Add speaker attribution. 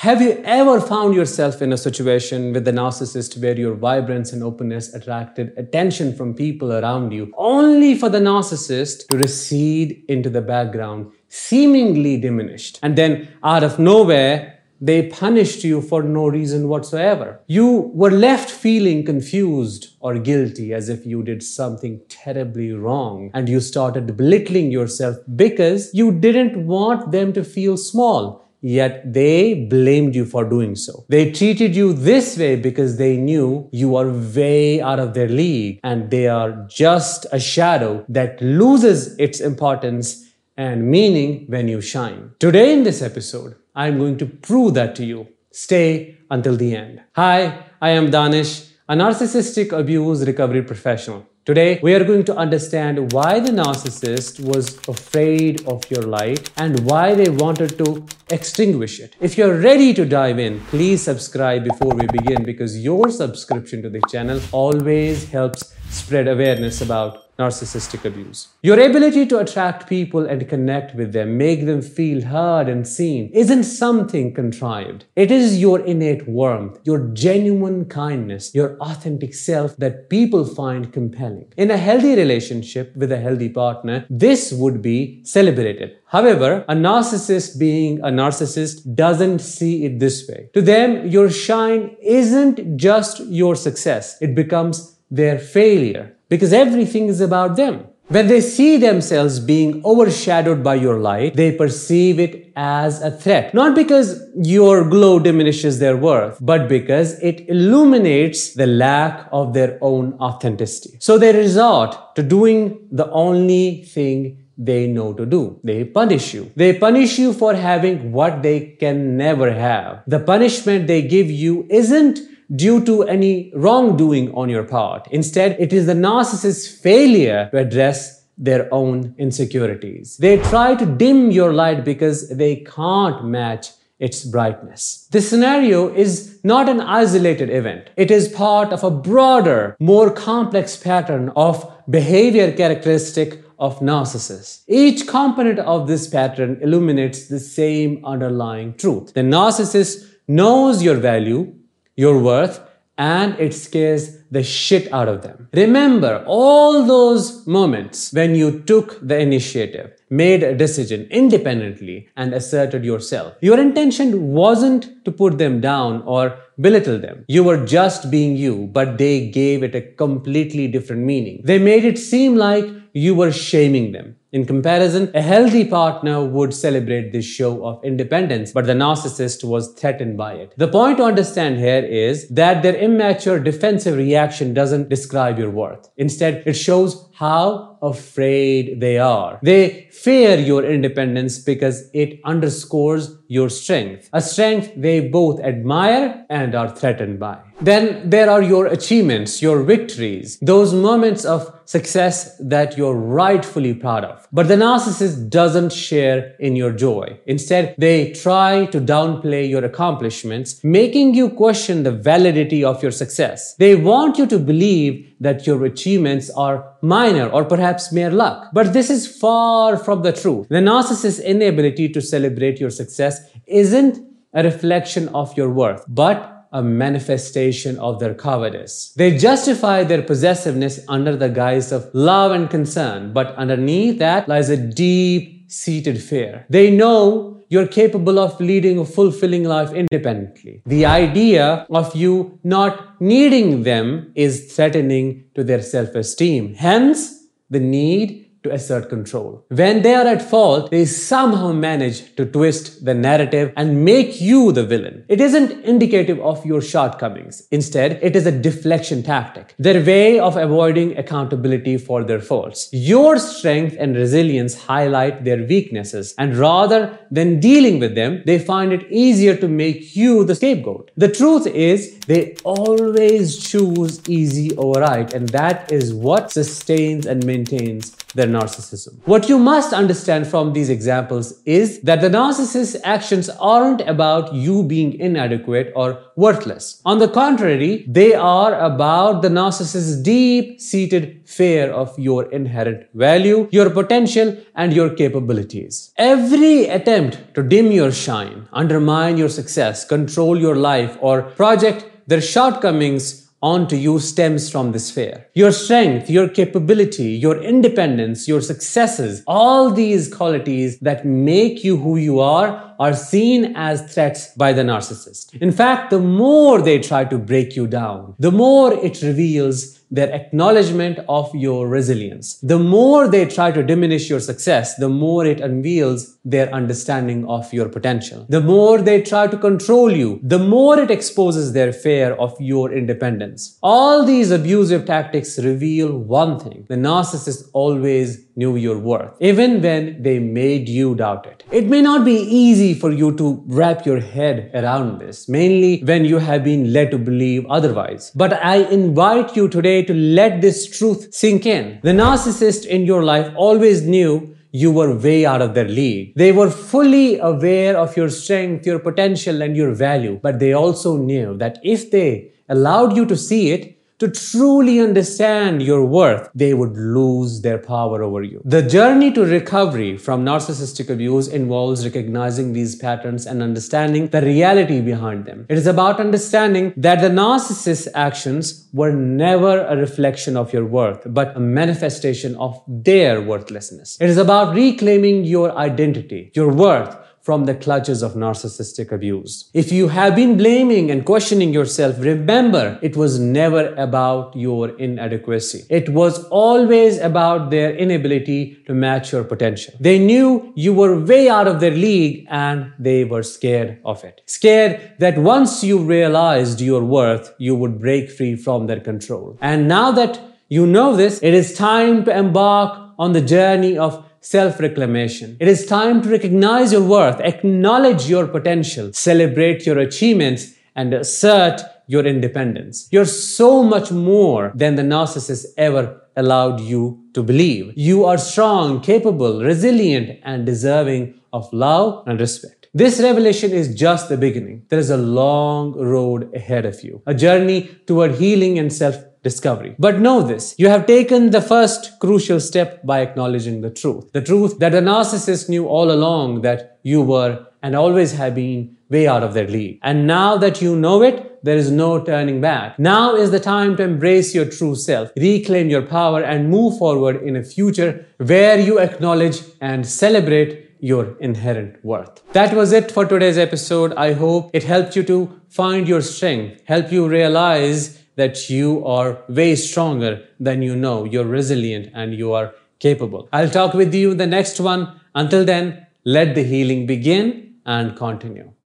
Speaker 1: Have you ever found yourself in a situation with a narcissist where your vibrance and openness attracted attention from people around you, only for the narcissist to recede into the background, seemingly diminished? And then, out of nowhere, they punished you for no reason whatsoever. You were left feeling confused or guilty as if you did something terribly wrong and you started belittling yourself because you didn't want them to feel small yet they blamed you for doing so. They treated you this way because they knew you are way out of their league and they are just a shadow that loses its importance and meaning when you shine. Today in this episode, I'm going to prove that to you. Stay until the end. Hi, I am Danish, a narcissistic abuse recovery professional. Today, we are going to understand why the narcissist was afraid of your light and why they wanted to extinguish it. If you're ready to dive in, please subscribe before we begin because your subscription to the channel always helps spread awareness about narcissistic abuse. Your ability to attract people and connect with them, make them feel heard and seen, isn't something contrived. It is your innate warmth, your genuine kindness, your authentic self that people find compelling. In a healthy relationship with a healthy partner, this would be celebrated. However, a narcissist being a narcissist doesn't see it this way. To them, your shine isn't just your success. It becomes their failure because everything is about them. When they see themselves being overshadowed by your light, they perceive it as a threat. Not because your glow diminishes their worth, but because it illuminates the lack of their own authenticity. So they resort to doing the only thing they know to do. They punish you. They punish you for having what they can never have. The punishment they give you isn't due to any wrongdoing on your part. Instead, it is the narcissist's failure to address their own insecurities. They try to dim your light because they can't match its brightness. This scenario is not an isolated event. It is part of a broader, more complex pattern of behavior characteristic of narcissists. Each component of this pattern illuminates the same underlying truth. The narcissist knows your value, your worth, and it scares the shit out of them. Remember all those moments when you took the initiative, made a decision independently, and asserted yourself. Your intention wasn't to put them down or belittle them. You were just being you, but they gave it a completely different meaning. They made it seem like you were shaming them. In comparison, a healthy partner would celebrate this show of independence, but the narcissist was threatened by it. The point to understand here is that their immature defensive reaction doesn't describe your worth. Instead, it shows how afraid they are. They fear your independence because it underscores your strength, a strength they both admire and are threatened by. Then there are your achievements, your victories, those moments of success that you're rightfully proud of. But the narcissist doesn't share in your joy. Instead, they try to downplay your accomplishments, making you question the validity of your success. They want you to believe that your achievements are minor or perhaps mere luck. But this is far from the truth. The narcissist's inability to celebrate your success isn't a reflection of your worth, but a manifestation of their cowardice. They justify their possessiveness under the guise of love and concern, but underneath that lies a deep seated fear. They know you're capable of leading a fulfilling life independently. The idea of you not needing them is threatening to their self esteem. Hence, the need to assert control. When they are at fault, they somehow manage to twist the narrative and make you the villain. It isn't indicative of your shortcomings. Instead, it is a deflection tactic, their way of avoiding accountability for their faults. Your strength and resilience highlight their weaknesses, and rather than dealing with them, they find it easier to make you the scapegoat. The truth is, they always choose easy over right, and that is what sustains and maintains their narcissism. What you must understand from these examples is that the narcissist's actions aren't about you being inadequate or worthless. On the contrary, they are about the narcissist's deep seated fear of your inherent value, your potential, and your capabilities. Every attempt to dim your shine, undermine your success, control your life, or project their shortcomings onto you stems from this fear. Your strength, your capability, your independence, your successes, all these qualities that make you who you are are seen as threats by the narcissist. In fact, the more they try to break you down, the more it reveals their acknowledgement of your resilience. The more they try to diminish your success, the more it unveils their understanding of your potential. The more they try to control you, the more it exposes their fear of your independence. All these abusive tactics reveal one thing. The narcissist always knew your worth, even when they made you doubt it. It may not be easy for you to wrap your head around this, mainly when you have been led to believe otherwise. But I invite you today to let this truth sink in. The narcissist in your life always knew you were way out of their league. They were fully aware of your strength, your potential, and your value, but they also knew that if they allowed you to see it, to truly understand your worth, they would lose their power over you. The journey to recovery from narcissistic abuse involves recognizing these patterns and understanding the reality behind them. It is about understanding that the narcissist's actions were never a reflection of your worth, but a manifestation of their worthlessness. It is about reclaiming your identity, your worth, from the clutches of narcissistic abuse. If you have been blaming and questioning yourself, remember it was never about your inadequacy. It was always about their inability to match your potential. They knew you were way out of their league and they were scared of it. Scared that once you realized your worth, you would break free from their control. And now that you know this, it is time to embark on the journey of self reclamation. It is time to recognize your worth, acknowledge your potential, celebrate your achievements, and assert your independence. You're so much more than the narcissist ever allowed you to believe. You are strong, capable, resilient, and deserving of love and respect. This revelation is just the beginning. There is a long road ahead of you, a journey toward healing and self discovery. But know this you have taken the first crucial step by acknowledging the truth. The truth that the narcissist knew all along that you were and always have been way out of their league. And now that you know it, there is no turning back. Now is the time to embrace your true self, reclaim your power, and move forward in a future where you acknowledge and celebrate your inherent worth. That was it for today's episode. I hope it helped you to find your strength, help you realize that you are way stronger than you know. You're resilient and you are capable. I'll talk with you in the next one. Until then, let the healing begin and continue.